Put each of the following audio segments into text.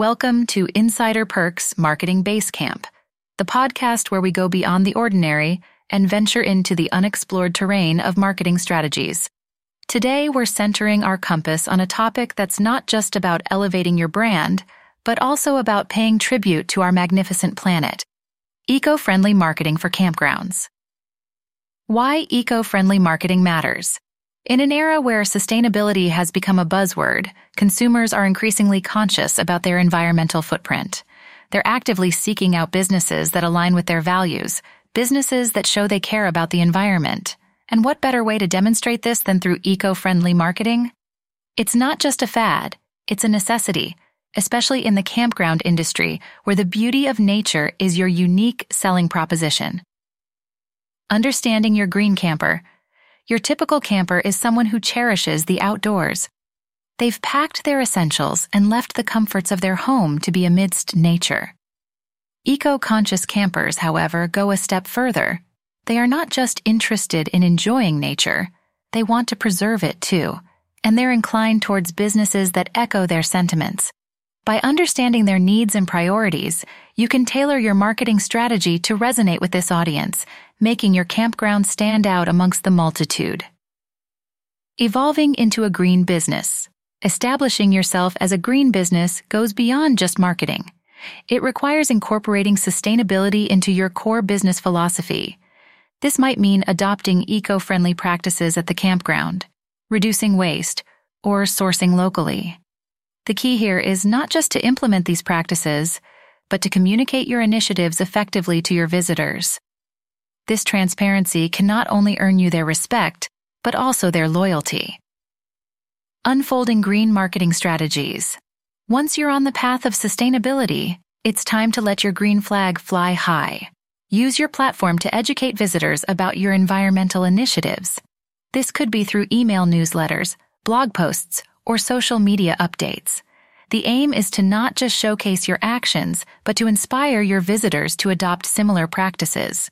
Welcome to Insider Perks Marketing Basecamp, the podcast where we go beyond the ordinary and venture into the unexplored terrain of marketing strategies. Today, we're centering our compass on a topic that's not just about elevating your brand, but also about paying tribute to our magnificent planet eco friendly marketing for campgrounds. Why eco friendly marketing matters. In an era where sustainability has become a buzzword, consumers are increasingly conscious about their environmental footprint. They're actively seeking out businesses that align with their values, businesses that show they care about the environment. And what better way to demonstrate this than through eco friendly marketing? It's not just a fad, it's a necessity, especially in the campground industry, where the beauty of nature is your unique selling proposition. Understanding your green camper. Your typical camper is someone who cherishes the outdoors. They've packed their essentials and left the comforts of their home to be amidst nature. Eco conscious campers, however, go a step further. They are not just interested in enjoying nature, they want to preserve it too, and they're inclined towards businesses that echo their sentiments. By understanding their needs and priorities, you can tailor your marketing strategy to resonate with this audience making your campground stand out amongst the multitude. Evolving into a green business. Establishing yourself as a green business goes beyond just marketing. It requires incorporating sustainability into your core business philosophy. This might mean adopting eco-friendly practices at the campground, reducing waste, or sourcing locally. The key here is not just to implement these practices, but to communicate your initiatives effectively to your visitors. This transparency can not only earn you their respect, but also their loyalty. Unfolding green marketing strategies. Once you're on the path of sustainability, it's time to let your green flag fly high. Use your platform to educate visitors about your environmental initiatives. This could be through email newsletters, blog posts, or social media updates. The aim is to not just showcase your actions, but to inspire your visitors to adopt similar practices.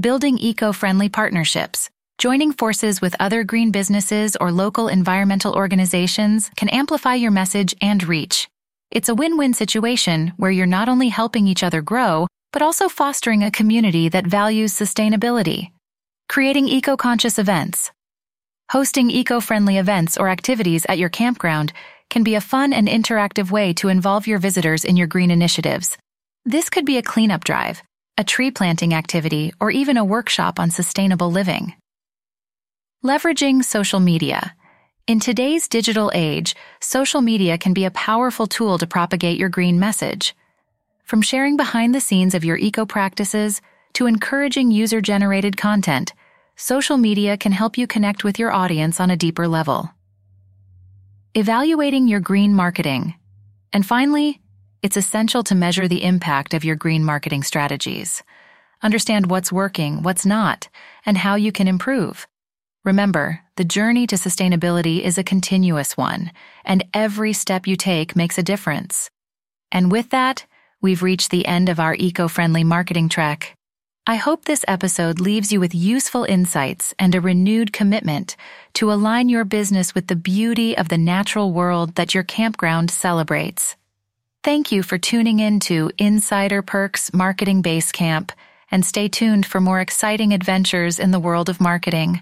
Building eco-friendly partnerships. Joining forces with other green businesses or local environmental organizations can amplify your message and reach. It's a win-win situation where you're not only helping each other grow, but also fostering a community that values sustainability. Creating eco-conscious events. Hosting eco-friendly events or activities at your campground can be a fun and interactive way to involve your visitors in your green initiatives. This could be a cleanup drive, a tree planting activity, or even a workshop on sustainable living. Leveraging social media. In today's digital age, social media can be a powerful tool to propagate your green message. From sharing behind the scenes of your eco practices to encouraging user generated content, social media can help you connect with your audience on a deeper level. Evaluating your green marketing. And finally, it's essential to measure the impact of your green marketing strategies. Understand what's working, what's not, and how you can improve. Remember, the journey to sustainability is a continuous one, and every step you take makes a difference. And with that, we've reached the end of our eco-friendly marketing trek. I hope this episode leaves you with useful insights and a renewed commitment to align your business with the beauty of the natural world that your campground celebrates. Thank you for tuning in to Insider Perks Marketing Basecamp, and stay tuned for more exciting adventures in the world of marketing.